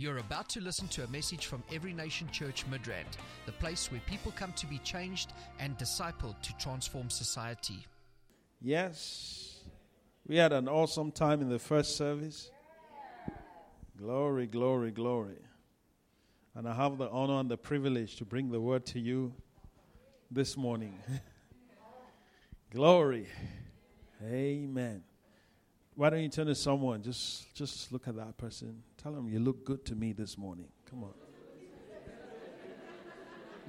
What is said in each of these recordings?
You're about to listen to a message from Every Nation Church Midrand, the place where people come to be changed and discipled to transform society. Yes, we had an awesome time in the first service. Glory, glory, glory. And I have the honor and the privilege to bring the word to you this morning. glory. Amen. Why don't you turn to someone? Just just look at that person. Tell them you look good to me this morning. Come on.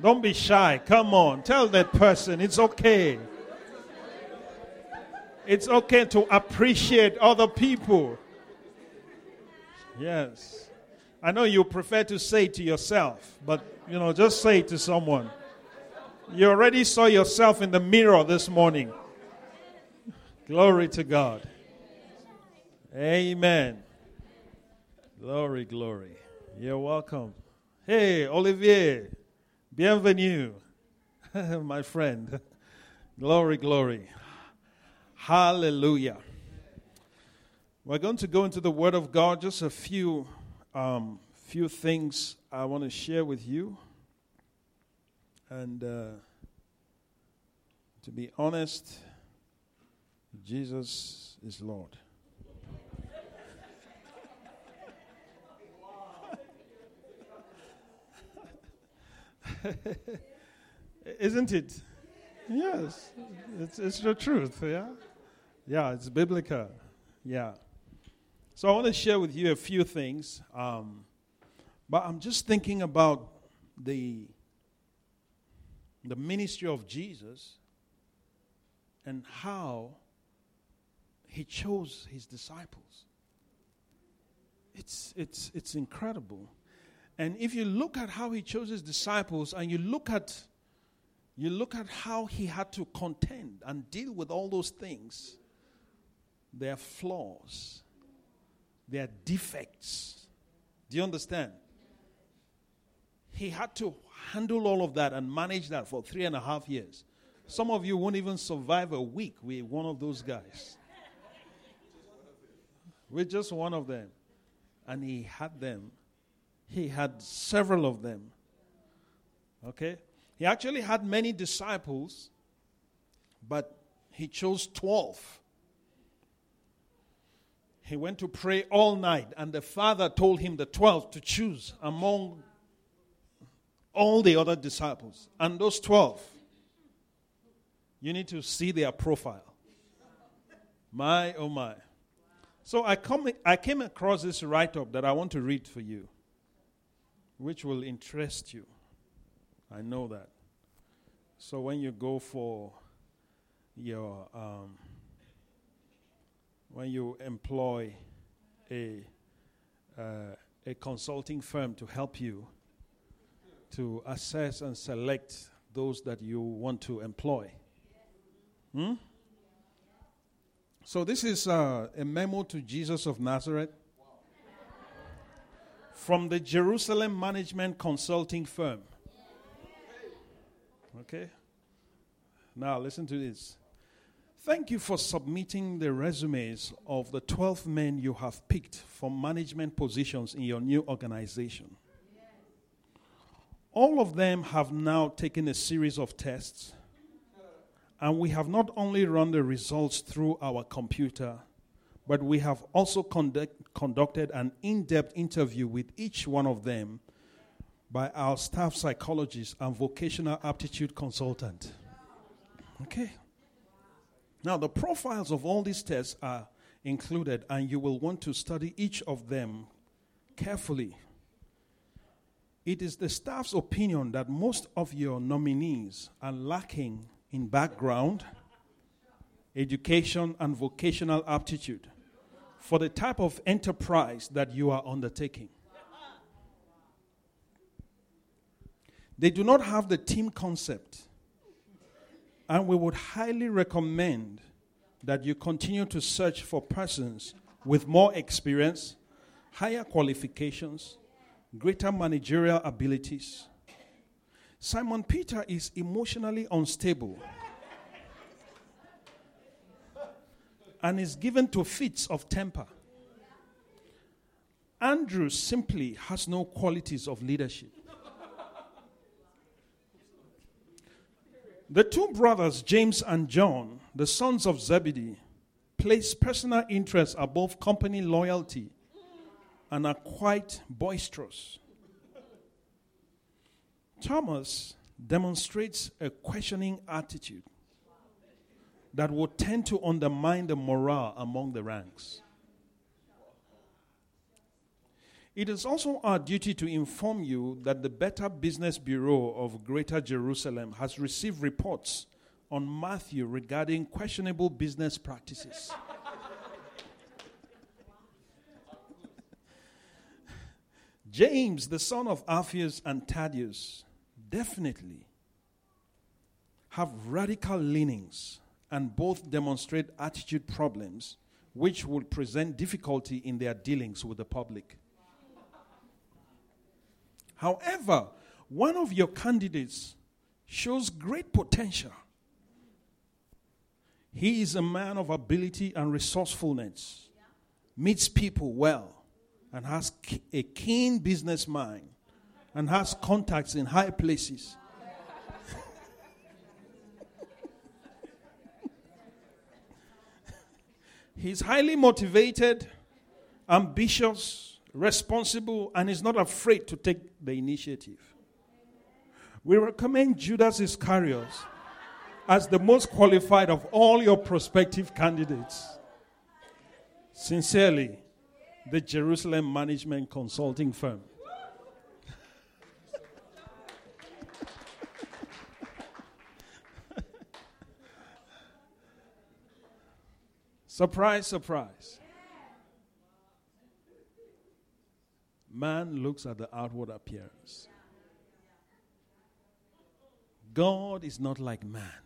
Don't be shy. Come on. Tell that person it's okay. It's okay to appreciate other people. Yes. I know you prefer to say to yourself, but you know, just say to someone. You already saw yourself in the mirror this morning. Glory to God. Amen. Glory, glory. You're welcome. Hey, Olivier. Bienvenue, my friend. Glory, glory. Hallelujah. We're going to go into the Word of God. Just a few, um, few things I want to share with you. And uh, to be honest, Jesus is Lord. Isn't it? Yes, it's, it's the truth, yeah? Yeah, it's biblical. Yeah. So I want to share with you a few things. Um, but I'm just thinking about the, the ministry of Jesus and how he chose his disciples. It's, it's, it's incredible. And if you look at how he chose his disciples and you look at you look at how he had to contend and deal with all those things, their flaws, their defects. Do you understand? He had to handle all of that and manage that for three and a half years. Some of you won't even survive a week with one of those guys. With just one of them. And he had them he had several of them. Okay? He actually had many disciples, but he chose 12. He went to pray all night, and the father told him, the 12, to choose among all the other disciples. And those 12, you need to see their profile. My, oh my. So I, come, I came across this write up that I want to read for you which will interest you. I know that. So when you go for your, um, when you employ a, uh, a consulting firm to help you to assess and select those that you want to employ. Hmm? So this is uh, a memo to Jesus of Nazareth from the Jerusalem Management Consulting Firm. Okay? Now, listen to this. Thank you for submitting the resumes of the 12 men you have picked for management positions in your new organization. All of them have now taken a series of tests, and we have not only run the results through our computer but we have also conduct, conducted an in depth interview with each one of them by our staff psychologist and vocational aptitude consultant. Okay. Now, the profiles of all these tests are included, and you will want to study each of them carefully. It is the staff's opinion that most of your nominees are lacking in background, education, and vocational aptitude for the type of enterprise that you are undertaking. They do not have the team concept. And we would highly recommend that you continue to search for persons with more experience, higher qualifications, greater managerial abilities. Simon Peter is emotionally unstable and is given to fits of temper. Andrew simply has no qualities of leadership. The two brothers, James and John, the sons of Zebedee, place personal interest above company loyalty and are quite boisterous. Thomas demonstrates a questioning attitude that would tend to undermine the morale among the ranks. It is also our duty to inform you that the Better Business Bureau of Greater Jerusalem has received reports on Matthew regarding questionable business practices. James, the son of Alphaeus and Thaddeus, definitely have radical leanings and both demonstrate attitude problems which will present difficulty in their dealings with the public. However, one of your candidates shows great potential. He is a man of ability and resourcefulness, meets people well, and has a keen business mind, and has contacts in high places. He's highly motivated, ambitious, responsible, and is not afraid to take the initiative. We recommend Judas Iscariot as the most qualified of all your prospective candidates. Sincerely, the Jerusalem Management Consulting Firm. Surprise, surprise. Man looks at the outward appearance. God is not like man.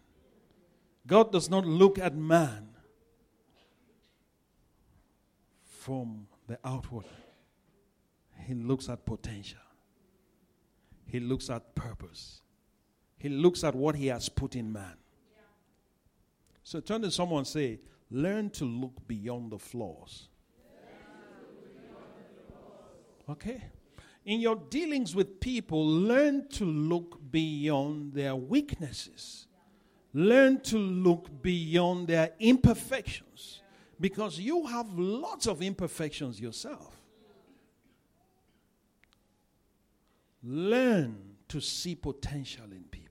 God does not look at man from the outward. He looks at potential. He looks at purpose. He looks at what he has put in man. So turn to someone and say, learn to look beyond the flaws. Okay? In your dealings with people, learn to look beyond their weaknesses. Learn to look beyond their imperfections because you have lots of imperfections yourself. Learn to see potential in people.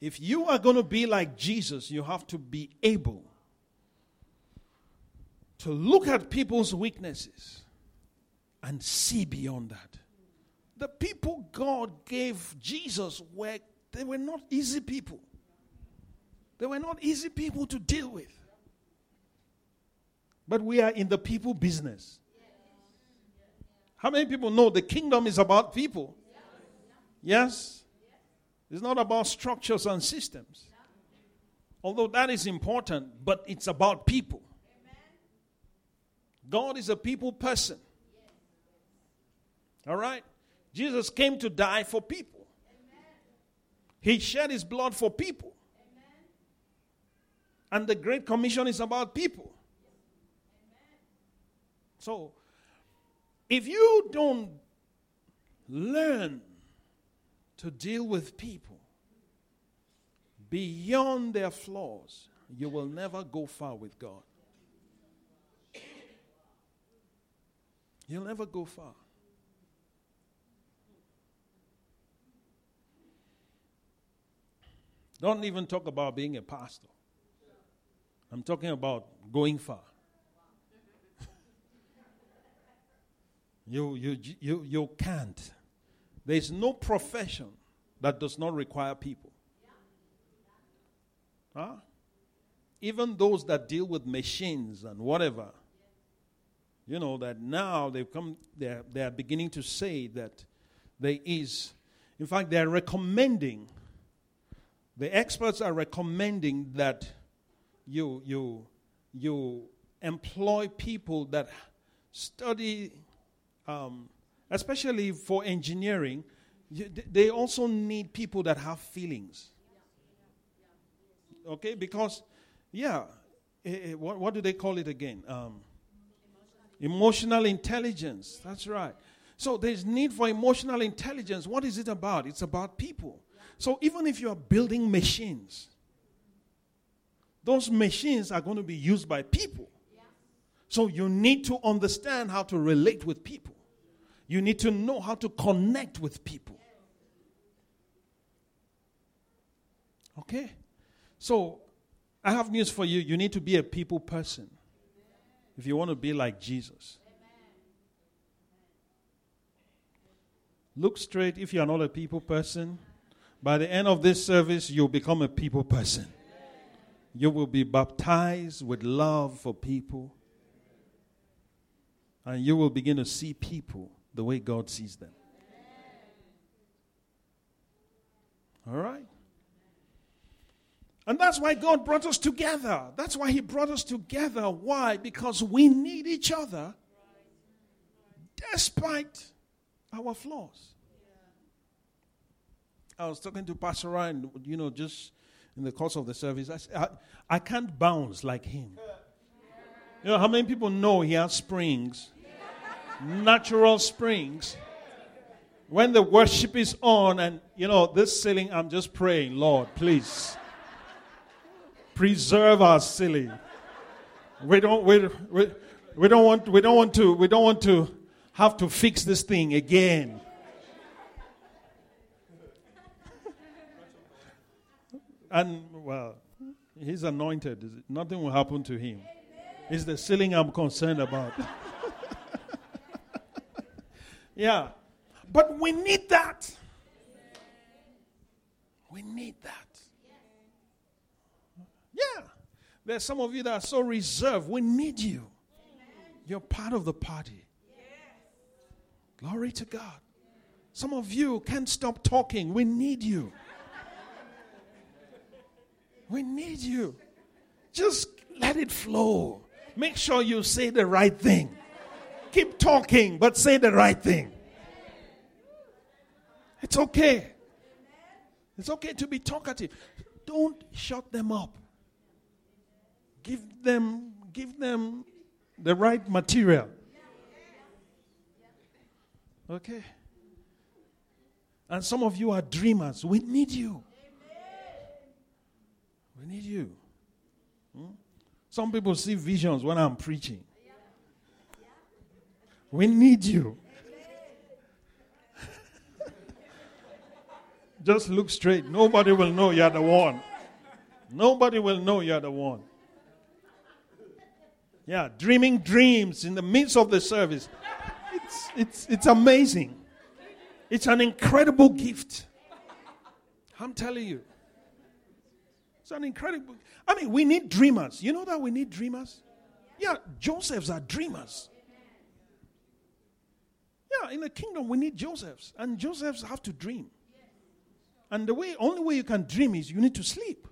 If you are going to be like Jesus, you have to be able to look at people's weaknesses and see beyond that. The people God gave Jesus were they were not easy people. They were not easy people to deal with. But we are in the people business. How many people know the kingdom is about people? Yes? It's not about structures and systems. Although that is important, but it's about people. God is a people person. All right? Jesus came to die for people. He shed his blood for people. And the Great Commission is about people. So, if you don't learn to deal with people beyond their flaws, you will never go far with God. You'll never go far. Don't even talk about being a pastor. I'm talking about going far. you, you, you, you can't. There's no profession that does not require people. Huh? Even those that deal with machines and whatever, you know, that now they've come, they're, they're beginning to say that there is, in fact, they're recommending the experts are recommending that you, you, you employ people that study, um, especially for engineering, they also need people that have feelings. Okay, because, yeah, eh, what, what do they call it again? Um, emotional intelligence. That's right. So there's need for emotional intelligence. What is it about? It's about people. So even if you are building machines, those machines are going to be used by people. So you need to understand how to relate with people. You need to know how to connect with people. Okay? So I have news for you. You need to be a people person if you want to be like Jesus. Look straight if you are not a people person. By the end of this service, you'll become a people person. You will be baptized with love for people. And you will begin to see people the way God sees them. All right? And that's why God brought us together. That's why He brought us together. Why? Because we need each other despite our flaws. I was talking to Pastor Ryan, you know, just in the course of the service. I, said, I, I can't bounce like him. You know, how many people know he has springs? Natural springs. When the worship is on, and, you know, this ceiling, I'm just praying, Lord, please preserve our ceiling. We don't, we, we, we don't want, we don't want to, we don't want to have to fix this thing again. And, well, he's anointed. Nothing will happen to him. It's the ceiling I'm concerned about. Yeah. But we need that. We need that. Yeah. There's some of you that are so reserved. We need you. You're part of the party. Glory to God. Some of you can't stop talking. We need you. We need you. Just let it flow. Make sure you say the right thing. Keep talking, but say the right thing. It's okay. It's okay to be talkative. Don't shut them up. Give them give them the right material. Okay? And some of you are dreamers. We need you. We need you. Hmm? Some people see visions when I'm preaching. We need you. Just look straight. Nobody will know you're the one. Nobody will know you're the one. Yeah, dreaming dreams in the midst of the service. It's, it's, it's amazing. It's an incredible gift. I'm telling you. It's an incredible. I mean, we need dreamers. You know that we need dreamers? Yeah, Josephs are dreamers. Yeah, in the kingdom we need Josephs, and Josephs have to dream. And the way, only way you can dream is you need to sleep.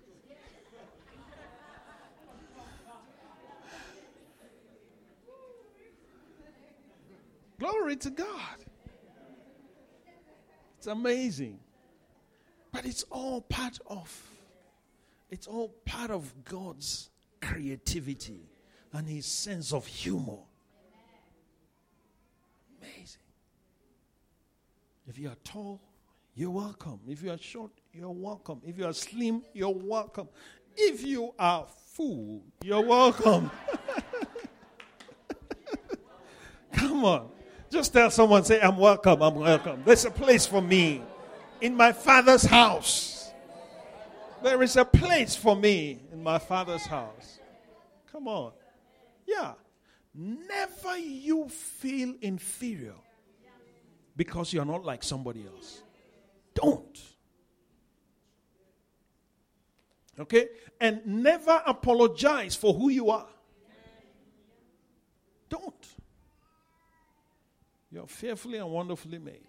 Glory to God. It's amazing. But it's all part of it's all part of God's creativity and his sense of humor. Amazing. If you are tall, you're welcome. If you are short, you're welcome. If you are slim, you're welcome. If you are full, you're welcome. Come on. Just tell someone, say, I'm welcome, I'm welcome. There's a place for me in my father's house. There is a place for me in my father's house. Come on. Yeah. Never you feel inferior because you're not like somebody else. Don't. Okay? And never apologize for who you are. Don't. You're fearfully and wonderfully made.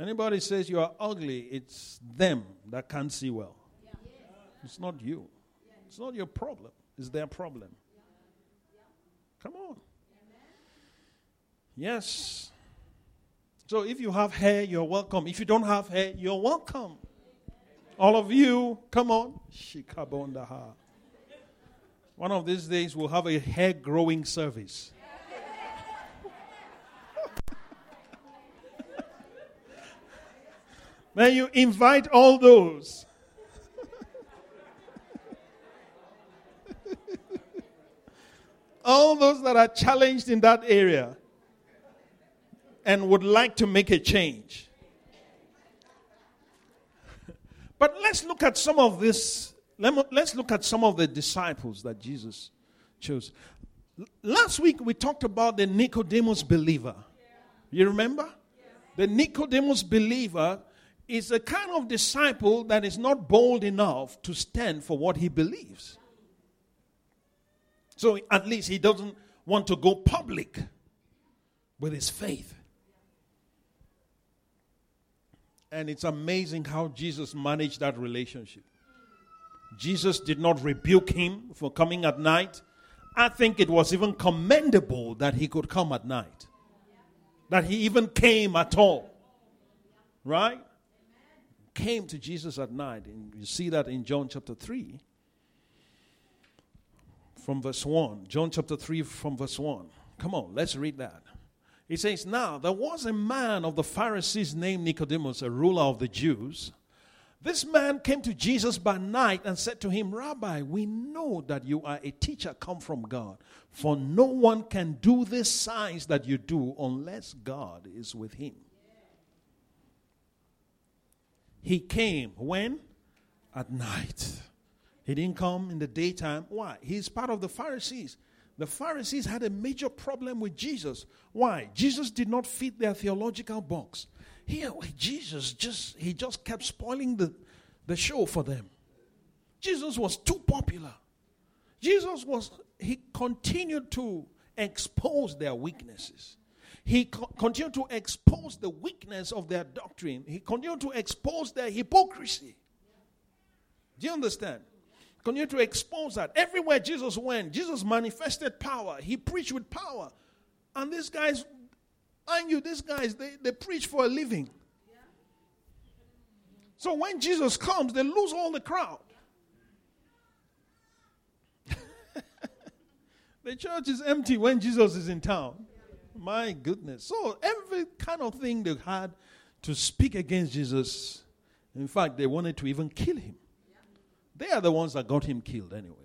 Anybody says you are ugly, it's them that can't see well. It's not you. It's not your problem. It's their problem. Come on. Yes. So if you have hair, you're welcome. If you don't have hair, you're welcome. All of you, come on. Shikabondaha. One of these days, we'll have a hair growing service. then you invite all those. all those that are challenged in that area and would like to make a change. But let's look at some of this. Let, let's look at some of the disciples that Jesus chose. Last week we talked about the Nicodemus believer. You remember? The Nicodemus believer is a kind of disciple that is not bold enough to stand for what he believes. So at least he doesn't want to go public with his faith. And it's amazing how Jesus managed that relationship. Jesus did not rebuke him for coming at night. I think it was even commendable that he could come at night, that he even came at all. Right? Came to Jesus at night. And you see that in John chapter 3, from verse 1. John chapter 3, from verse 1. Come on, let's read that. He says, Now there was a man of the Pharisees named Nicodemus, a ruler of the Jews. This man came to Jesus by night and said to him, Rabbi, we know that you are a teacher come from God, for no one can do these signs that you do unless God is with him. He came when? At night. He didn't come in the daytime. Why? He's part of the Pharisees. The Pharisees had a major problem with Jesus. Why? Jesus did not fit their theological box. Here, Jesus just he just kept spoiling the, the show for them. Jesus was too popular. Jesus was he continued to expose their weaknesses. He co- continued to expose the weakness of their doctrine. He continued to expose their hypocrisy. Do you understand? Continue to expose that. Everywhere Jesus went, Jesus manifested power. He preached with power. And these guys, I knew these guys, they, they preach for a living. So when Jesus comes, they lose all the crowd. the church is empty when Jesus is in town. My goodness. So every kind of thing they had to speak against Jesus, in fact, they wanted to even kill him. They are the ones that got him killed anyway.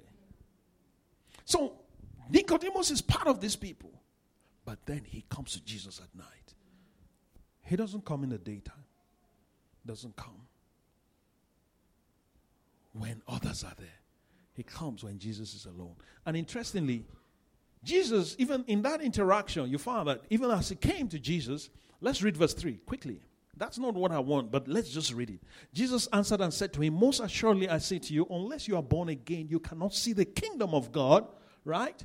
So Nicodemus is part of these people. But then he comes to Jesus at night. He doesn't come in the daytime. Doesn't come when others are there. He comes when Jesus is alone. And interestingly, Jesus, even in that interaction, you find that even as he came to Jesus, let's read verse 3 quickly. That's not what I want, but let's just read it. Jesus answered and said to him, Most assuredly I say to you, unless you are born again, you cannot see the kingdom of God, right?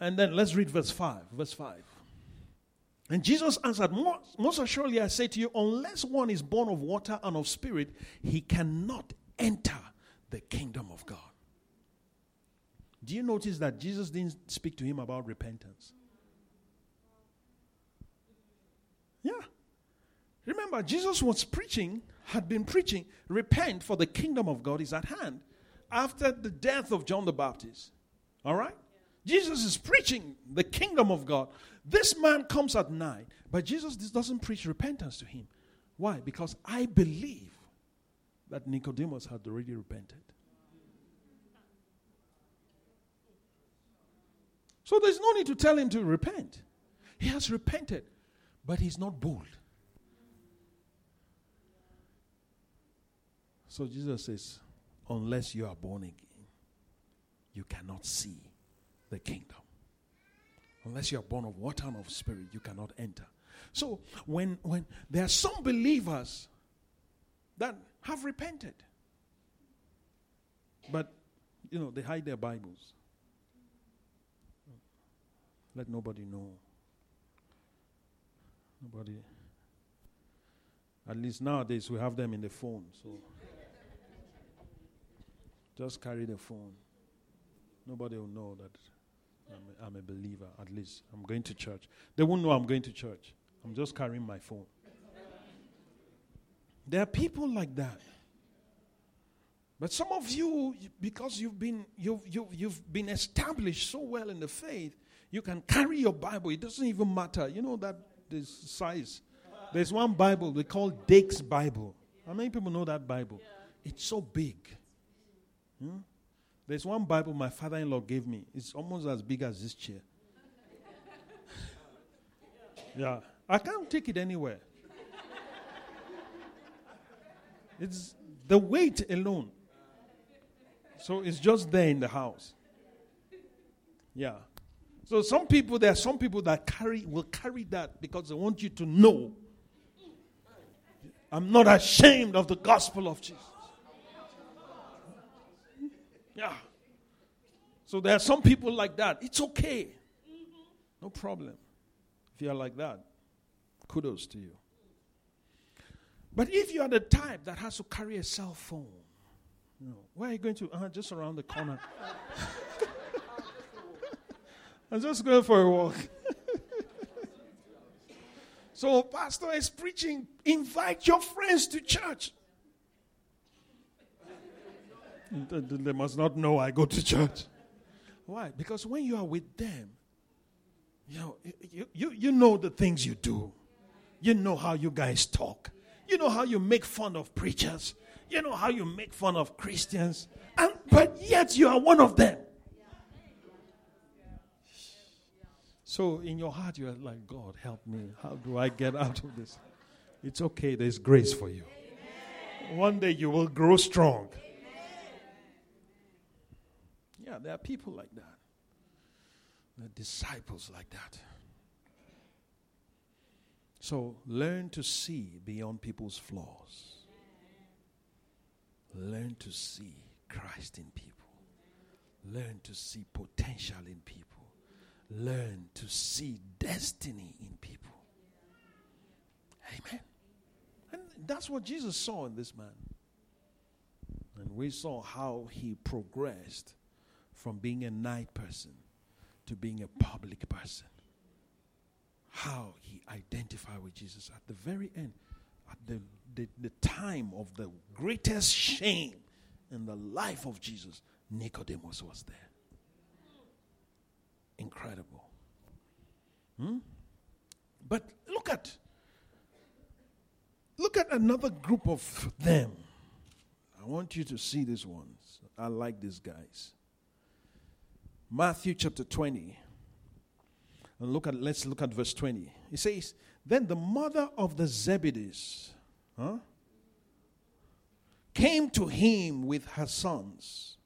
And then let's read verse 5. Verse 5. And Jesus answered, most, most assuredly I say to you, unless one is born of water and of spirit, he cannot enter the kingdom of God. Do you notice that Jesus didn't speak to him about repentance? Yeah. Remember, Jesus was preaching, had been preaching, repent for the kingdom of God is at hand after the death of John the Baptist. All right? Jesus is preaching the kingdom of God. This man comes at night, but Jesus doesn't preach repentance to him. Why? Because I believe that Nicodemus had already repented. So there's no need to tell him to repent. He has repented, but he's not bold. So Jesus says, unless you are born again, you cannot see the kingdom. Unless you are born of water and of spirit, you cannot enter. So when when there are some believers that have repented, but you know they hide their Bibles. Let nobody know. Nobody. At least nowadays we have them in the phone, so. Just carry the phone. Nobody will know that I'm a, I'm a believer, at least. I'm going to church. They won't know I'm going to church. I'm just carrying my phone. There are people like that. But some of you, because you've been you've, you've, you've been established so well in the faith, you can carry your Bible. It doesn't even matter. You know that this size. There's one Bible they call Dake's Bible. How many people know that Bible? It's so big. Hmm? There's one Bible my father-in-law gave me. It's almost as big as this chair. yeah, I can't take it anywhere. It's the weight alone. So it's just there in the house. Yeah. So some people, there are some people that carry will carry that because they want you to know. I'm not ashamed of the gospel of Jesus. Yeah. So there are some people like that. It's okay. No problem. If you are like that, kudos to you. But if you are the type that has to carry a cell phone, you know, where are you going to? Uh, just around the corner. I'm just going for a walk. so, pastor is preaching. Invite your friends to church. They must not know I go to church. Why? Because when you are with them, you know, you, you, you know the things you do. You know how you guys talk. You know how you make fun of preachers. You know how you make fun of Christians. And, but yet you are one of them. So in your heart, you're like, God, help me. How do I get out of this? It's okay. There's grace for you. One day you will grow strong. Yeah, there are people like that. There are disciples like that. So learn to see beyond people's flaws. Learn to see Christ in people. Learn to see potential in people. Learn to see destiny in people. Amen. And that's what Jesus saw in this man. And we saw how he progressed from being a night person to being a public person how he identified with Jesus at the very end, at the, the, the time of the greatest shame in the life of Jesus, Nicodemus was there. Incredible. Hmm? But look at look at another group of them. I want you to see these ones. I like these guys. Matthew chapter 20 and look at let's look at verse 20. It says, Then the mother of the Zebedees huh, came to him with her sons,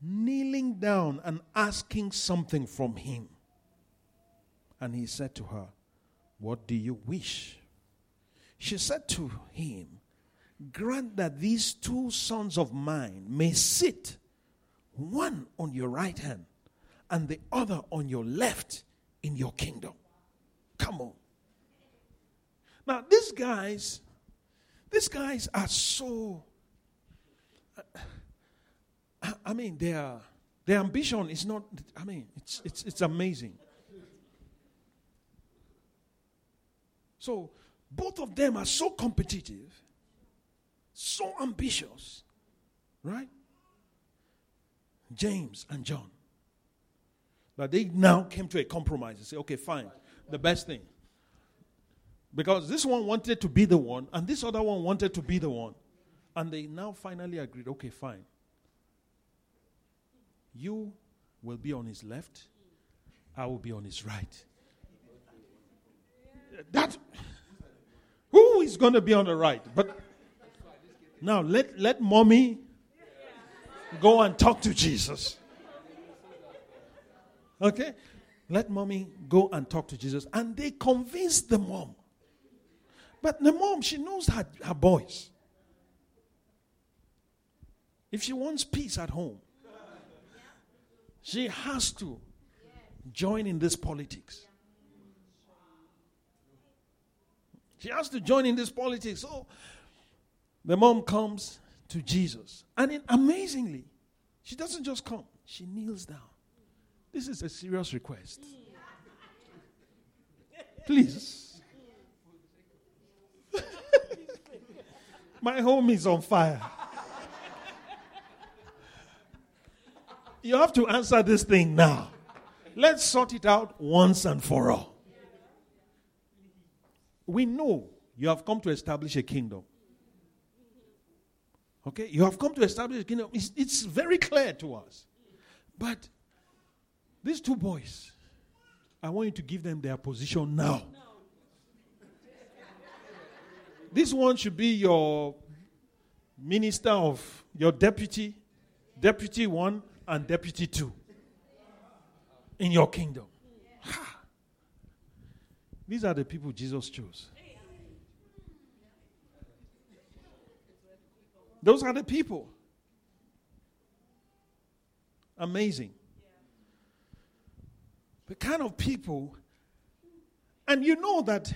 kneeling down and asking something from him. And he said to her, What do you wish? She said to him, Grant that these two sons of mine may sit, one on your right hand and the other on your left in your kingdom. Come on. Now, these guys, these guys are so. Uh, I mean, their their ambition is not. I mean, it's it's it's amazing. So both of them are so competitive, so ambitious, right? James and John. But they now came to a compromise and say, okay, fine, the best thing. Because this one wanted to be the one, and this other one wanted to be the one. And they now finally agreed, okay, fine. You will be on his left, I will be on his right. That who is going to be on the right? But now let let mommy go and talk to Jesus. Okay? Let mommy go and talk to Jesus. And they convinced the mom. But the mom, she knows her, her boys. If she wants peace at home, she has to join in this politics. She has to join in this politics. So the mom comes to Jesus. And it, amazingly, she doesn't just come, she kneels down. This is a serious request. Please. My home is on fire. You have to answer this thing now. Let's sort it out once and for all. We know you have come to establish a kingdom. Okay? You have come to establish a kingdom. It's, it's very clear to us. But these two boys, I want you to give them their position now. This one should be your minister of your deputy, deputy one, and deputy two in your kingdom. These are the people Jesus chose. Those are the people. Amazing. The kind of people. And you know that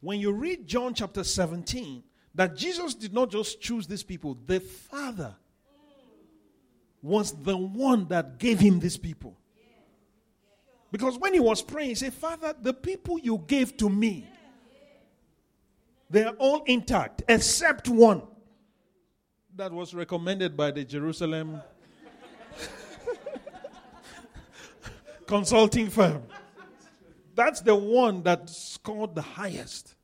when you read John chapter 17, that Jesus did not just choose these people, the Father was the one that gave him these people. Because when he was praying, he said, Father, the people you gave to me, they are all intact except one that was recommended by the Jerusalem consulting firm. That's the one that scored the highest.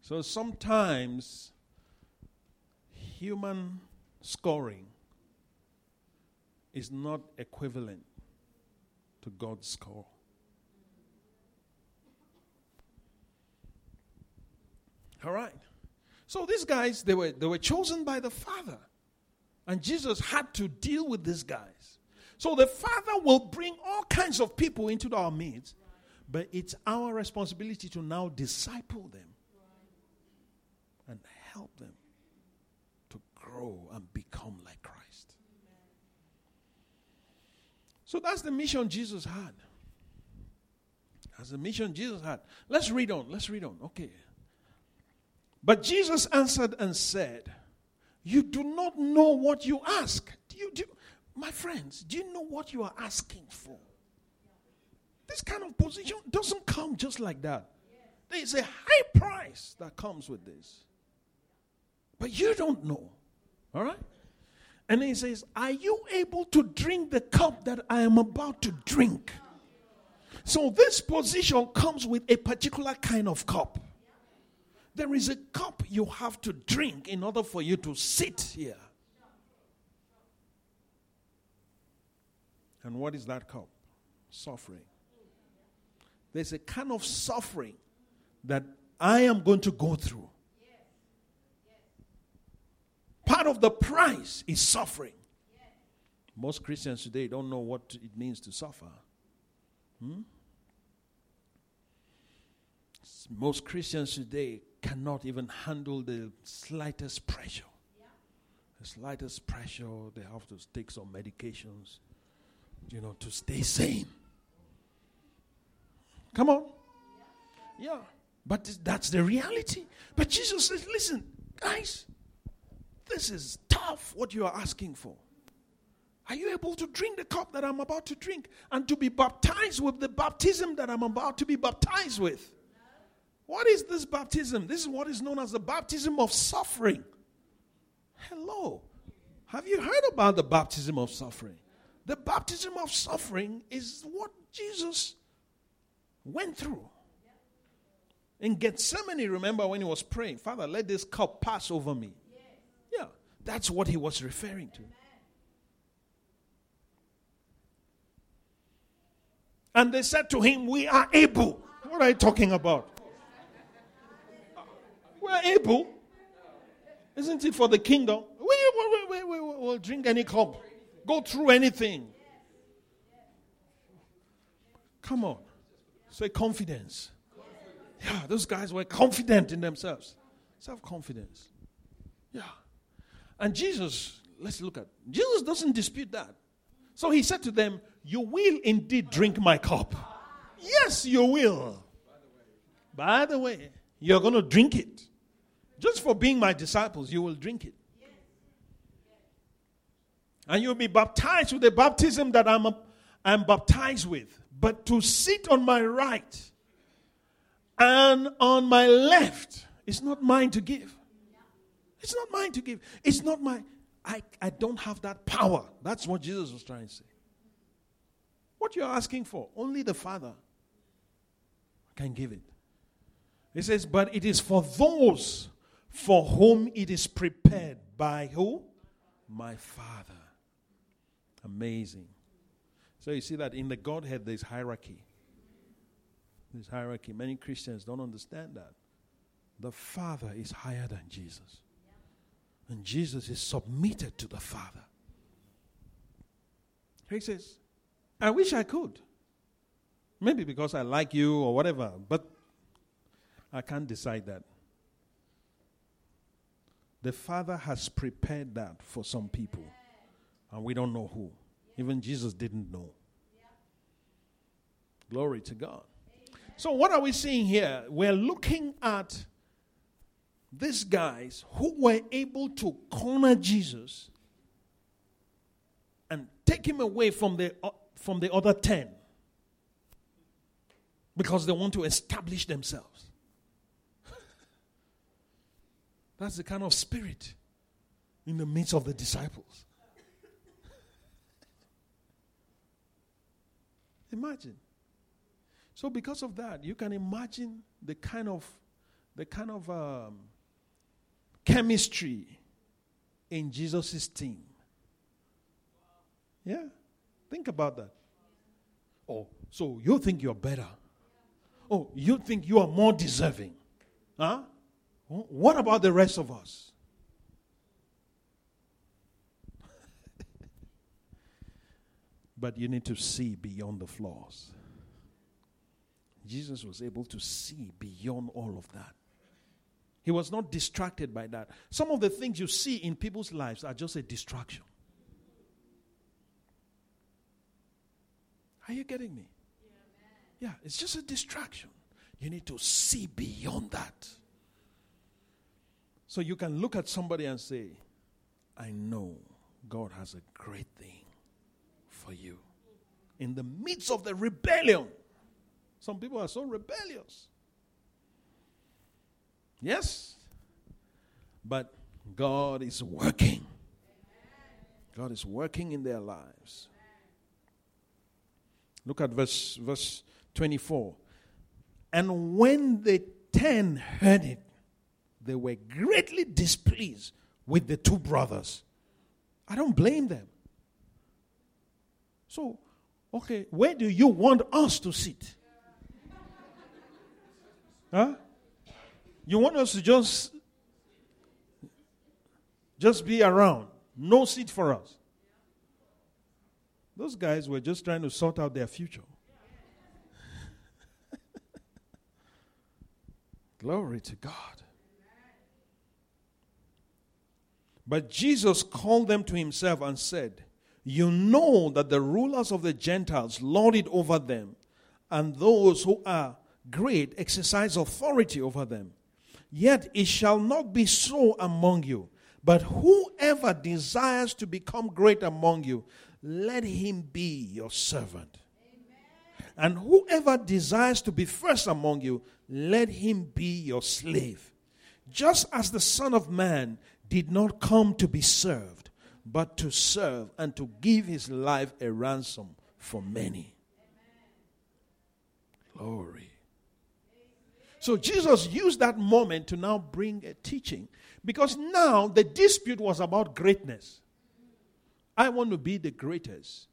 So sometimes human scoring is not equivalent to God's score. All right. So these guys, they were, they were chosen by the Father. And Jesus had to deal with these guys. So the Father will bring all kinds of people into our midst, but it's our responsibility to now disciple them and help them to grow and become like Christ. So that's the mission Jesus had. That's the mission Jesus had. Let's read on. Let's read on. Okay. But Jesus answered and said, You do not know what you ask. Do you, do, my friends, do you know what you are asking for? This kind of position doesn't come just like that. There is a high price that comes with this. But you don't know. All right? And he says, Are you able to drink the cup that I am about to drink? So this position comes with a particular kind of cup. There is a cup you have to drink in order for you to sit here. And what is that cup? Suffering. There's a kind of suffering that I am going to go through. Part of the price is suffering. Most Christians today don't know what it means to suffer. Hmm? Most Christians today cannot even handle the slightest pressure. The slightest pressure, they have to take some medications, you know, to stay sane. Come on. Yeah. But that's the reality. But Jesus says, listen, guys, this is tough what you are asking for. Are you able to drink the cup that I'm about to drink and to be baptized with the baptism that I'm about to be baptized with? What is this baptism? This is what is known as the baptism of suffering. Hello. Have you heard about the baptism of suffering? The baptism of suffering is what Jesus went through. In Gethsemane, remember when he was praying, Father, let this cup pass over me. Yeah, that's what he was referring to. And they said to him, We are able. What are you talking about? We're able. Isn't it for the kingdom? We, we, we, we, will drink any cup, go through anything. Come on. Say confidence. Yeah, those guys were confident in themselves. Self confidence. Yeah. And Jesus, let's look at Jesus doesn't dispute that. So he said to them, You will indeed drink my cup. Yes, you will. By the way, you're going to drink it. Just for being my disciples, you will drink it. And you'll be baptized with the baptism that I'm, I'm baptized with. But to sit on my right and on my left is not mine to give. It's not mine to give. It's not my. I, I don't have that power. That's what Jesus was trying to say. What you're asking for, only the Father can give it. He says, But it is for those for whom it is prepared by who? My Father. Amazing. So you see that in the Godhead there's hierarchy. There's hierarchy. Many Christians don't understand that. The Father is higher than Jesus. And Jesus is submitted to the Father. He says, I wish I could. Maybe because I like you or whatever, but I can't decide that. The Father has prepared that for some people, and we don't know who. Even Jesus didn't know. Glory to God. So, what are we seeing here? We're looking at these guys who were able to corner Jesus and take him away from the, from the other 10 because they want to establish themselves. That's the kind of spirit in the midst of the disciples. Imagine. So, because of that, you can imagine the kind of the kind of um, chemistry in Jesus' team. Yeah? Think about that. Oh, so you think you're better? Oh, you think you are more deserving? Huh? What about the rest of us? but you need to see beyond the flaws. Jesus was able to see beyond all of that. He was not distracted by that. Some of the things you see in people's lives are just a distraction. Are you getting me? Yeah, it's just a distraction. You need to see beyond that. So you can look at somebody and say, I know God has a great thing for you. In the midst of the rebellion, some people are so rebellious. Yes. But God is working. God is working in their lives. Look at verse verse 24. And when the ten heard it, they were greatly displeased with the two brothers. I don't blame them. So, okay, where do you want us to sit? Huh? You want us to just just be around, no seat for us. Those guys were just trying to sort out their future. Glory to God. But Jesus called them to himself and said, You know that the rulers of the Gentiles lord it over them, and those who are great exercise authority over them. Yet it shall not be so among you. But whoever desires to become great among you, let him be your servant. Amen. And whoever desires to be first among you, let him be your slave. Just as the Son of Man did not come to be served, but to serve and to give his life a ransom for many. Glory. So Jesus used that moment to now bring a teaching because now the dispute was about greatness. I want to be the greatest.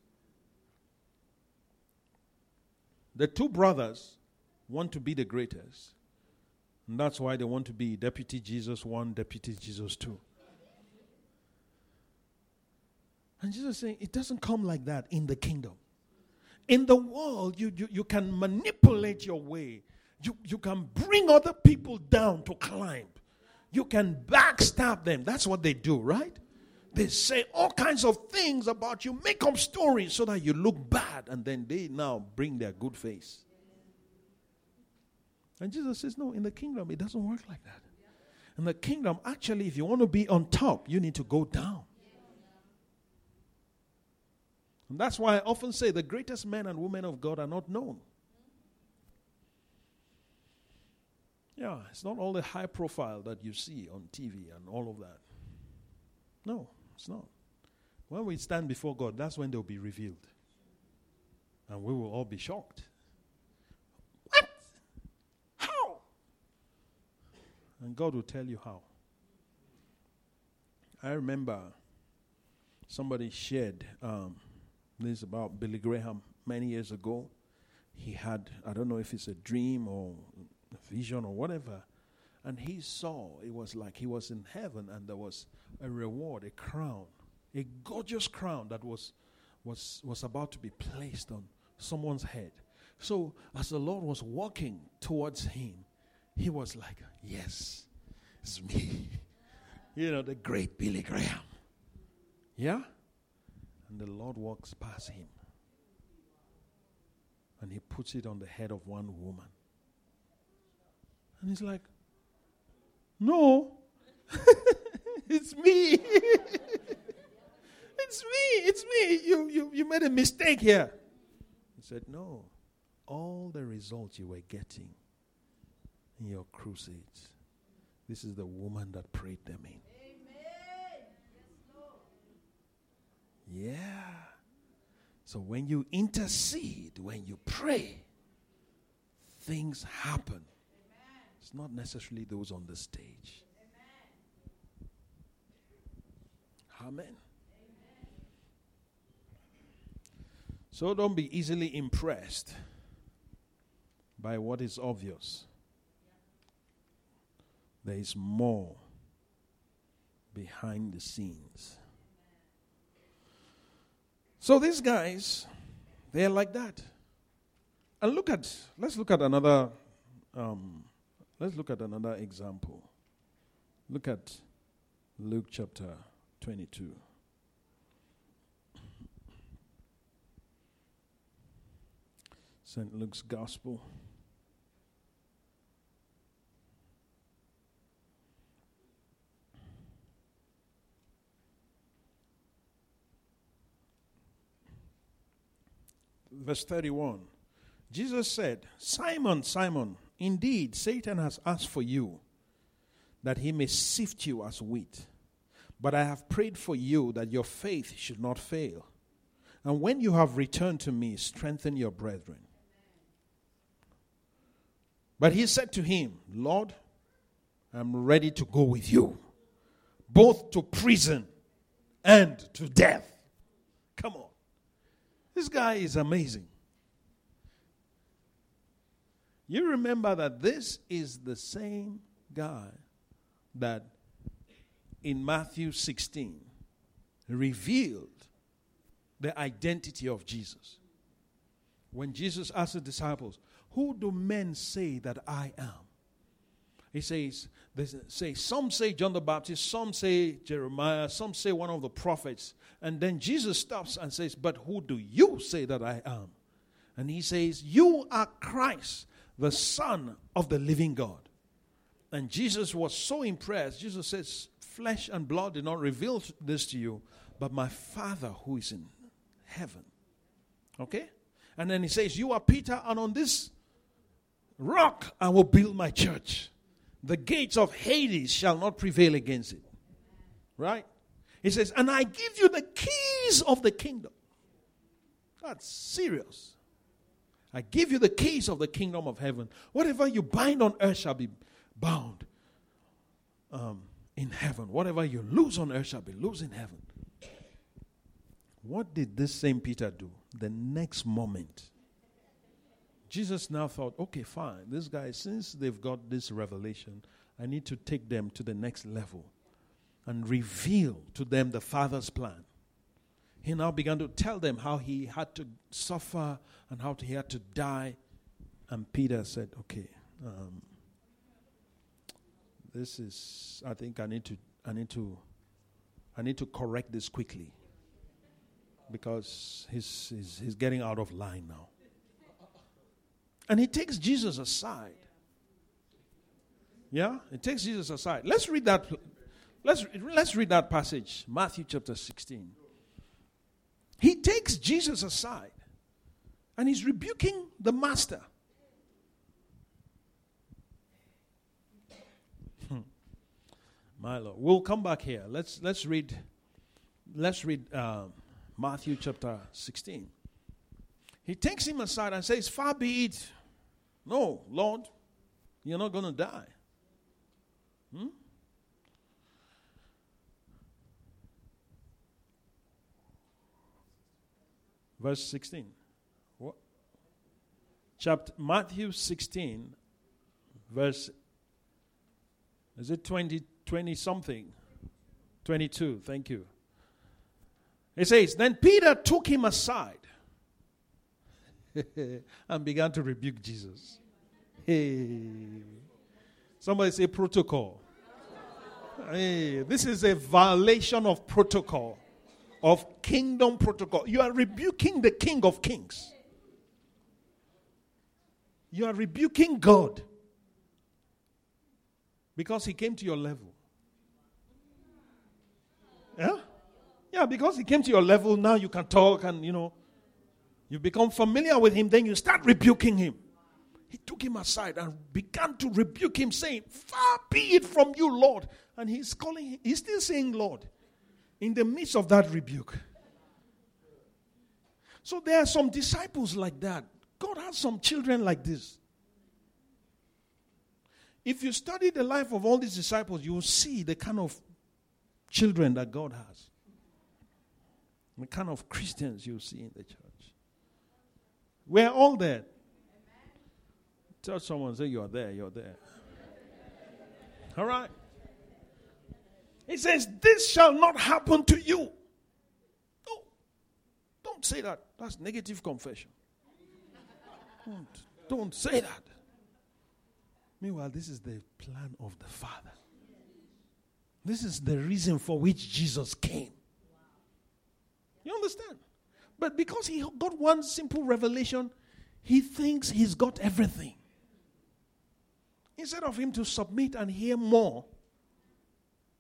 The two brothers want to be the greatest. And that's why they want to be Deputy Jesus 1, Deputy Jesus 2. And Jesus saying, it doesn't come like that in the kingdom. In the world, you, you, you can manipulate your way you, you can bring other people down to climb. You can backstab them. That's what they do, right? They say all kinds of things about you, make up stories so that you look bad, and then they now bring their good face. And Jesus says, No, in the kingdom, it doesn't work like that. In the kingdom, actually, if you want to be on top, you need to go down. And that's why I often say the greatest men and women of God are not known. Yeah, it's not all the high profile that you see on TV and all of that. No, It's not. When we stand before God, that's when they'll be revealed. And we will all be shocked. What? How? And God will tell you how. I remember somebody shared um, this is about Billy Graham many years ago. He had, I don't know if it's a dream or a vision or whatever, and he saw it was like he was in heaven and there was a reward, a crown, a gorgeous crown that was, was, was about to be placed on someone's head. So as the Lord was walking towards him, he was like, Yes, it's me. You know, the great Billy Graham. Yeah? And the Lord walks past him. And he puts it on the head of one woman. And he's like, No, it's me. it's me. It's me. You, you, you made a mistake here. He said, No. All the results you were getting in your crusades this is the woman that prayed them in. Yeah. So when you intercede, when you pray, things happen. Amen. It's not necessarily those on the stage. Amen. Amen. Amen. So don't be easily impressed by what is obvious. There is more behind the scenes. So these guys, they're like that. And look at, let's look at another, um, let's look at another example. Look at Luke chapter 22. St. Luke's Gospel. Verse 31. Jesus said, Simon, Simon, indeed Satan has asked for you that he may sift you as wheat. But I have prayed for you that your faith should not fail. And when you have returned to me, strengthen your brethren. But he said to him, Lord, I'm ready to go with you, both to prison and to death. Come on. This guy is amazing. You remember that this is the same guy that in Matthew 16 revealed the identity of Jesus. When Jesus asked the disciples, Who do men say that I am? He says, they say, Some say John the Baptist, some say Jeremiah, some say one of the prophets. And then Jesus stops and says, But who do you say that I am? And he says, You are Christ, the Son of the living God. And Jesus was so impressed. Jesus says, Flesh and blood did not reveal this to you, but my Father who is in heaven. Okay? And then he says, You are Peter, and on this rock I will build my church. The gates of Hades shall not prevail against it. Right? He says, And I give you the keys of the kingdom. That's serious. I give you the keys of the kingdom of heaven. Whatever you bind on earth shall be bound um, in heaven. Whatever you lose on earth shall be loose in heaven. What did this same Peter do? The next moment, Jesus now thought, okay, fine. This guy, since they've got this revelation, I need to take them to the next level and reveal to them the Father's plan. He now began to tell them how he had to suffer and how he had to die. And Peter said, Okay, um, this is, I think I need to, I need to, I need to correct this quickly because he's, he's, he's getting out of line now. And he takes Jesus aside. Yeah? He takes Jesus aside. Let's read that Let's, let's read that passage, Matthew chapter 16. He takes Jesus aside and he's rebuking the master. Hmm. My Lord. We'll come back here. Let's, let's read let's read uh, Matthew chapter 16. He takes him aside and says, Far be it. No, Lord, you're not going to die. Hmm? Verse 16. What? Chapter Matthew 16, verse is it 20, 20 something? 22, thank you. It says, Then Peter took him aside and began to rebuke Jesus. Hey. Somebody say protocol. Hey, this is a violation of protocol, of kingdom protocol. You are rebuking the King of Kings. You are rebuking God because he came to your level. Yeah? Yeah, because he came to your level, now you can talk and, you know, you become familiar with him, then you start rebuking him. He took him aside and began to rebuke him, saying, Far be it from you, Lord. And he's calling, he's still saying, Lord, in the midst of that rebuke. So there are some disciples like that. God has some children like this. If you study the life of all these disciples, you will see the kind of children that God has, the kind of Christians you see in the church. We're all there. Tell someone, say, You're there, you're there. All right. He says, This shall not happen to you. No. Don't say that. That's negative confession. Don't, don't say that. Meanwhile, this is the plan of the Father. This is the reason for which Jesus came. You understand? But because he got one simple revelation, he thinks he's got everything. Instead of him to submit and hear more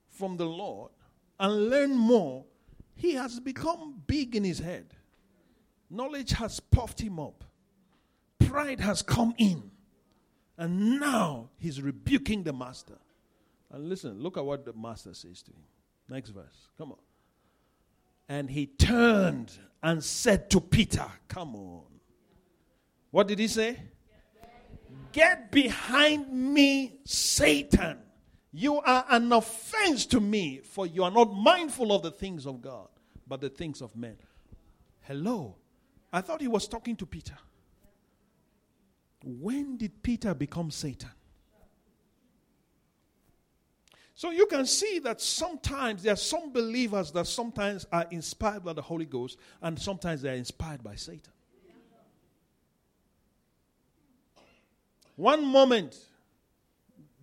from the Lord and learn more, he has become big in his head. Knowledge has puffed him up, pride has come in. And now he's rebuking the master. And listen, look at what the master says to him. Next verse. Come on. And he turned and said to Peter, Come on. What did he say? Get behind me, Satan. You are an offense to me, for you are not mindful of the things of God, but the things of men. Hello. I thought he was talking to Peter. When did Peter become Satan? So you can see that sometimes there are some believers that sometimes are inspired by the Holy Ghost and sometimes they are inspired by Satan. One moment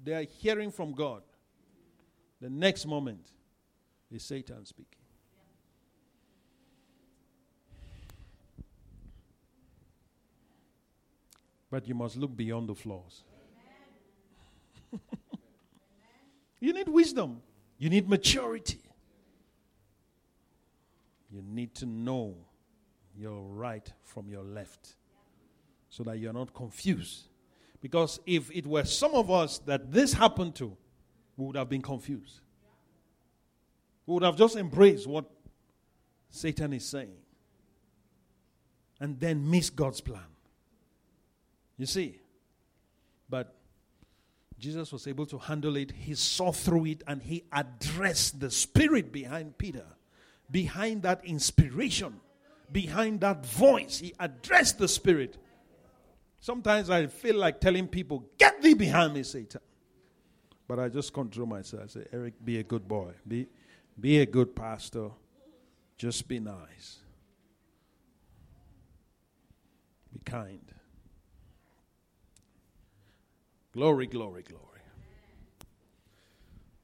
they are hearing from God, the next moment is Satan speaking. But you must look beyond the flaws. you need wisdom, you need maturity. You need to know your right from your left so that you're not confused. Because if it were some of us that this happened to, we would have been confused. We would have just embraced what Satan is saying and then miss God's plan. You see? But Jesus was able to handle it. He saw through it and he addressed the spirit behind Peter, behind that inspiration, behind that voice. He addressed the spirit. Sometimes I feel like telling people, Get thee behind me, Satan. But I just control myself. I say, Eric, be a good boy. Be, be a good pastor. Just be nice. Be kind. Glory, glory, glory.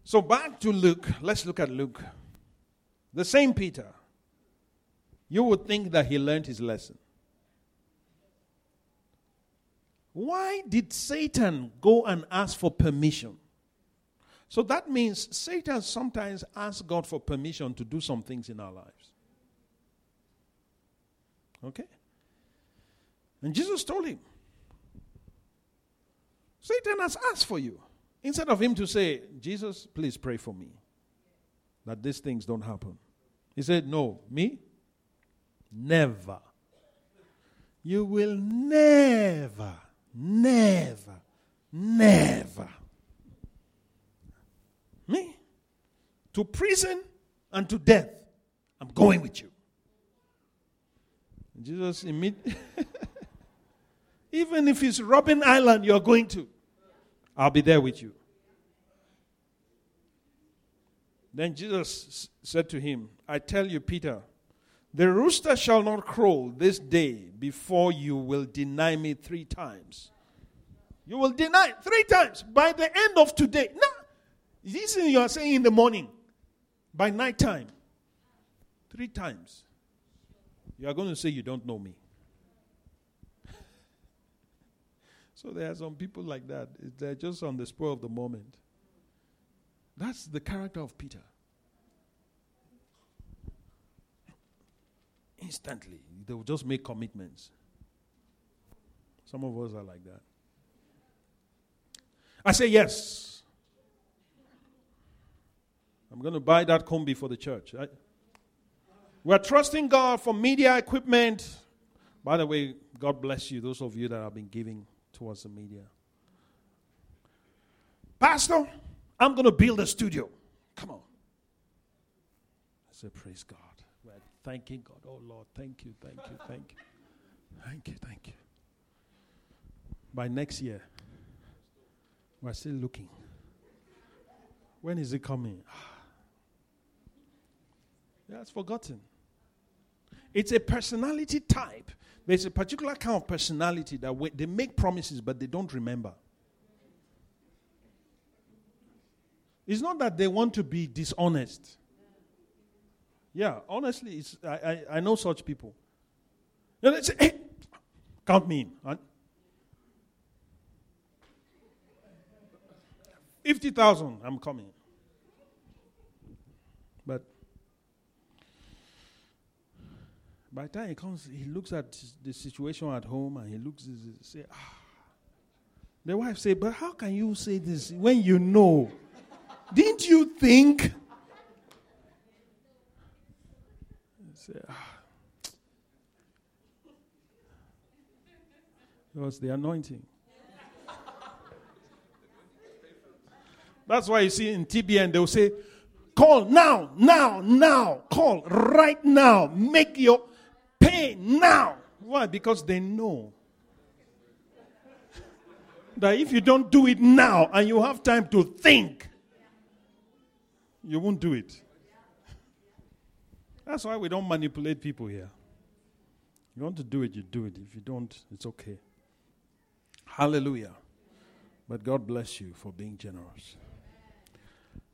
So back to Luke. Let's look at Luke. The same Peter. You would think that he learned his lesson. Why did Satan go and ask for permission? So that means Satan sometimes asks God for permission to do some things in our lives. Okay? And Jesus told him, Satan has asked for you. Instead of him to say, Jesus, please pray for me that these things don't happen. He said, No, me? Never. You will never, never, never. Me? To prison and to death. I'm going with you. Jesus. Even if it's Robben Island you're going to, I'll be there with you. Then Jesus said to him, I tell you, Peter, the rooster shall not crow this day before you will deny me three times. You will deny three times by the end of today. No, this is you are saying in the morning, by night time, three times. You are going to say you don't know me. So there are some people like that. They're just on the spur of the moment. That's the character of Peter. Instantly, they will just make commitments. Some of us are like that. I say yes. I'm going to buy that combi for the church. I, we're trusting God for media equipment. By the way, God bless you, those of you that have been giving towards the media. Pastor, I'm going to build a studio. Come on. I said, Praise God. We're thanking God. Oh, Lord, thank you, thank you, thank you. Thank you, thank you. By next year, we're still looking. When is it coming? yeah, it's forgotten. It's a personality type. There's a particular kind of personality that they make promises, but they don't remember. It's not that they want to be dishonest. Yeah, honestly, I, I, I, know such people. You know, they say, hey, count me in. Huh? 50,000, I'm coming. But by the time he comes, he looks at the situation at home and he looks and say, ah. The wife say, but how can you say this when you know? Didn't you think? Say, ah. It was the anointing. That's why you see in TBN they'll say, call now, now, now, call right now, make your pay now. Why? Because they know that if you don't do it now and you have time to think, you won't do it. That's why we don't manipulate people here. You want to do it, you do it. If you don't, it's okay. Hallelujah. But God bless you for being generous.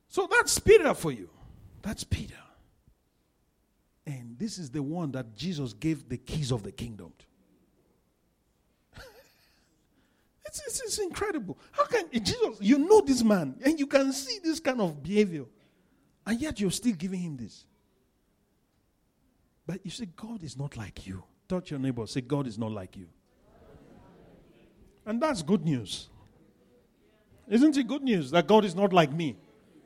So that's Peter for you. That's Peter. And this is the one that Jesus gave the keys of the kingdom it's, it's, it's incredible. How can Jesus, you know this man, and you can see this kind of behavior. And yet you're still giving him this. But you see, God is not like you. Touch your neighbor, say, God is not like you. And that's good news. Isn't it good news that God is not like me?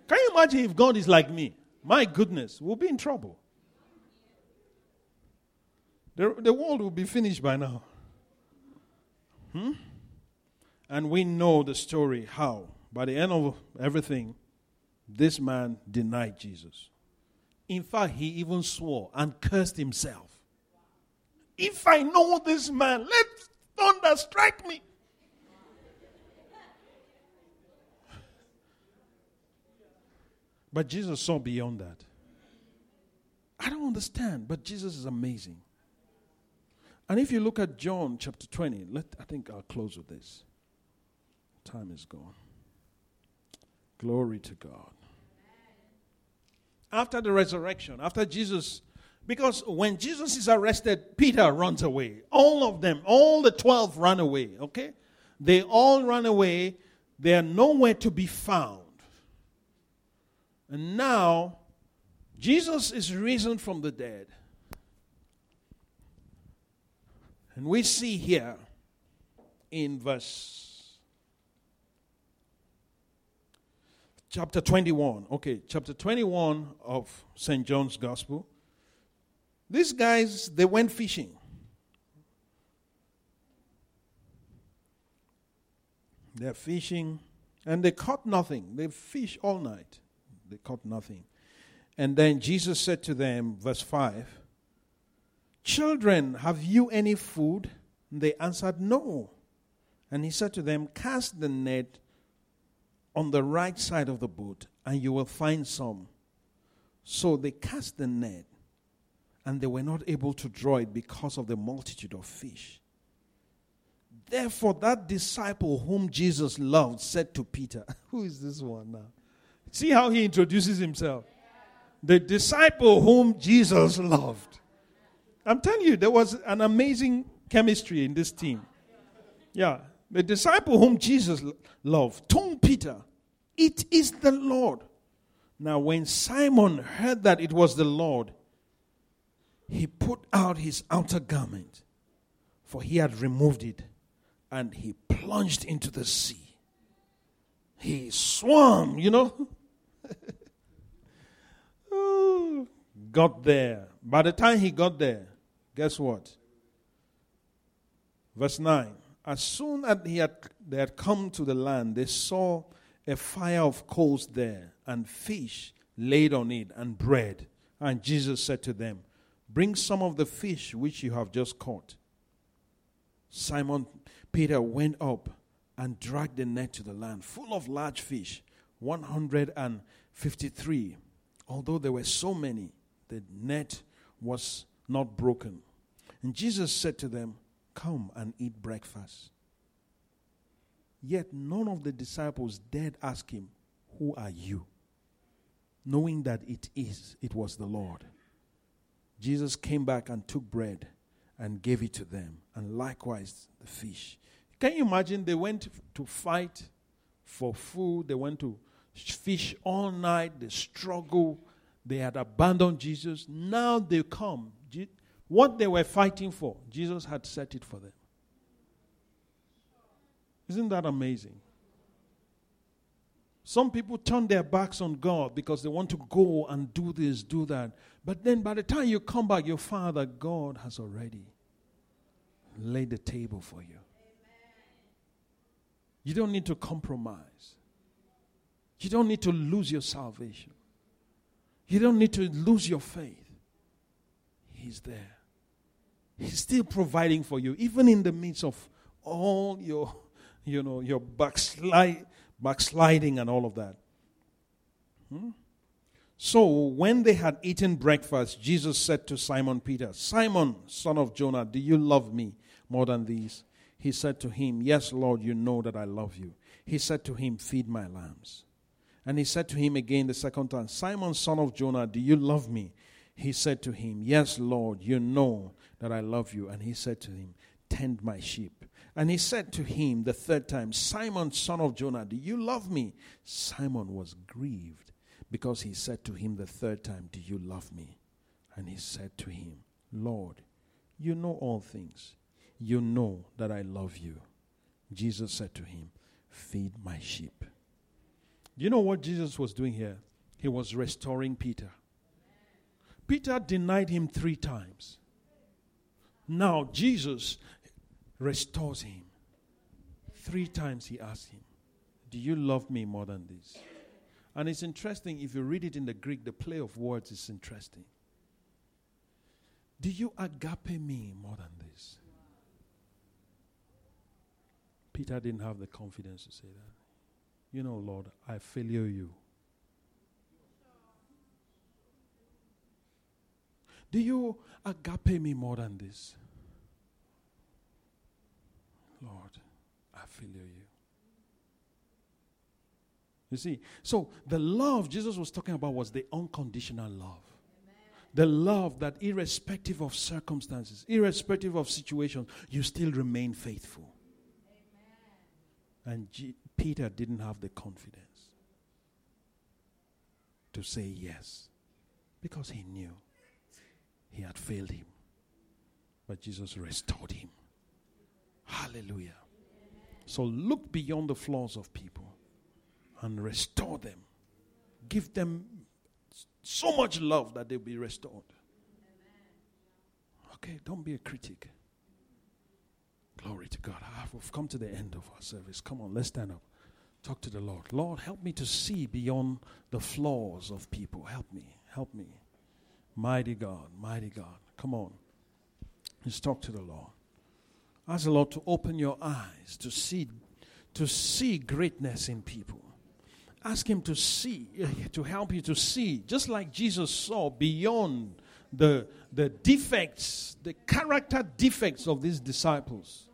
Can you imagine if God is like me? My goodness, we'll be in trouble. The, the world will be finished by now. Hmm? And we know the story how, by the end of everything, this man denied Jesus. In fact, he even swore and cursed himself. If I know this man, let thunder strike me. But Jesus saw beyond that. I don't understand, but Jesus is amazing. And if you look at John chapter 20, let, I think I'll close with this. Time is gone. Glory to God after the resurrection, after Jesus, because when Jesus is arrested, Peter runs away. All of them, all the 12 run away, okay? They all run away. They are nowhere to be found. And now, Jesus is risen from the dead. And we see here in verse chapter 21. Okay, chapter 21 of St. John's Gospel. These guys, they went fishing. They're fishing and they caught nothing. They fished all night. They caught nothing. And then Jesus said to them, verse 5, Children, have you any food? And they answered, No. And he said to them, Cast the net on the right side of the boat, and you will find some. So they cast the net, and they were not able to draw it because of the multitude of fish. Therefore, that disciple whom Jesus loved said to Peter, Who is this one now? See how he introduces himself. The disciple whom Jesus loved. I'm telling you, there was an amazing chemistry in this team. Yeah. The disciple whom Jesus loved told Peter, It is the Lord. Now, when Simon heard that it was the Lord, he put out his outer garment, for he had removed it, and he plunged into the sea. He swam, you know. got there. By the time he got there, guess what? Verse 9 As soon as he had, they had come to the land, they saw a fire of coals there, and fish laid on it, and bread. And Jesus said to them, Bring some of the fish which you have just caught. Simon Peter went up and dragged the net to the land, full of large fish, 153. Although there were so many, the net was not broken. And Jesus said to them, Come and eat breakfast. Yet none of the disciples dared ask him, Who are you? Knowing that it is, it was the Lord. Jesus came back and took bread and gave it to them, and likewise the fish. Can you imagine? They went to fight for food, they went to fish all night, they struggled, they had abandoned Jesus. Now they come. What they were fighting for, Jesus had set it for them. Isn't that amazing? Some people turn their backs on God because they want to go and do this, do that. But then by the time you come back, your Father, God, has already laid the table for you. You don't need to compromise. You don't need to lose your salvation. You don't need to lose your faith. He's there. He's still providing for you, even in the midst of all your, you know, your backslide, backsliding and all of that. Hmm? So when they had eaten breakfast, Jesus said to Simon Peter, Simon, son of Jonah, do you love me more than these? He said to him, Yes, Lord, you know that I love you. He said to him, Feed my lambs. And he said to him again the second time, Simon, son of Jonah, do you love me? He said to him, Yes, Lord, you know that I love you. And he said to him, Tend my sheep. And he said to him the third time, Simon, son of Jonah, do you love me? Simon was grieved because he said to him the third time, Do you love me? And he said to him, Lord, you know all things. You know that I love you. Jesus said to him, Feed my sheep. Do you know what Jesus was doing here? He was restoring Peter. Peter denied him three times. Now Jesus restores him. Three times he asked him, Do you love me more than this? And it's interesting, if you read it in the Greek, the play of words is interesting. Do you agape me more than this? Peter didn't have the confidence to say that. You know, Lord, I failure you. Do you agape me more than this? Lord, I failure you. You see, so the love Jesus was talking about was the unconditional love. The love that, irrespective of circumstances, irrespective of situations, you still remain faithful. And G- Peter didn't have the confidence to say yes because he knew he had failed him. But Jesus restored him. Hallelujah. So look beyond the flaws of people and restore them. Give them so much love that they'll be restored. Okay, don't be a critic. Glory to God. Ah, we've come to the end of our service. Come on, let's stand up. Talk to the Lord. Lord, help me to see beyond the flaws of people. Help me. Help me. Mighty God, mighty God. Come on. Let's talk to the Lord. Ask the Lord to open your eyes to see to see greatness in people. Ask him to see to help you to see just like Jesus saw beyond the the defects, the character defects of these disciples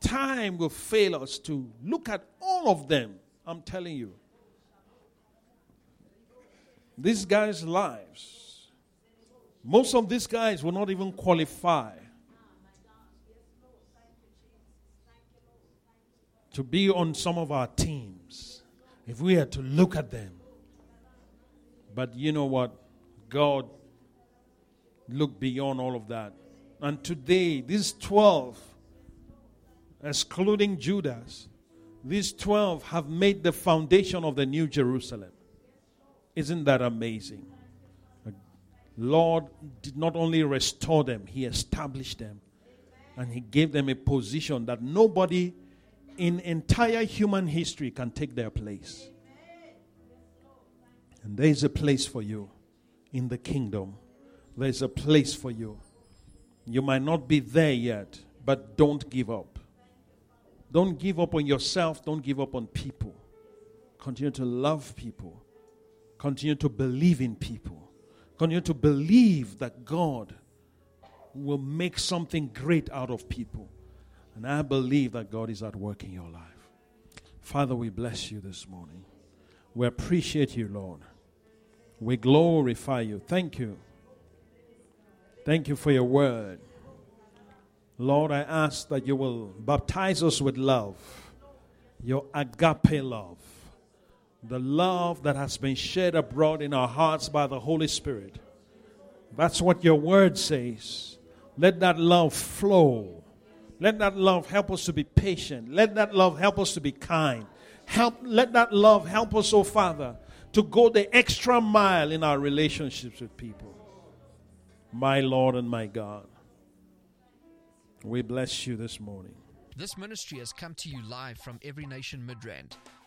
time will fail us to look at all of them. I'm telling you. These guys' lives, most of these guys will not even qualify to be on some of our teams if we had to look at them. But you know what? God looked beyond all of that. And today, these 12 excluding Judas, these 12 have made the foundation of the New Jerusalem. Isn't that amazing? Lord did not only restore them, He established them. And He gave them a position that nobody in entire human history can take their place. And there is a place for you in the kingdom. There's a place for you. You might not be there yet, but don't give up. Don't give up on yourself. Don't give up on people. Continue to love people. Continue to believe in people. Continue to believe that God will make something great out of people. And I believe that God is at work in your life. Father, we bless you this morning. We appreciate you, Lord. We glorify you. Thank you. Thank you for your word. Lord, I ask that you will baptize us with love, your agape love, the love that has been shed abroad in our hearts by the Holy Spirit. That's what your word says. Let that love flow. Let that love help us to be patient. Let that love help us to be kind. Help, let that love help us, oh Father, to go the extra mile in our relationships with people. My Lord and my God. We bless you this morning. This ministry has come to you live from Every Nation Midrand.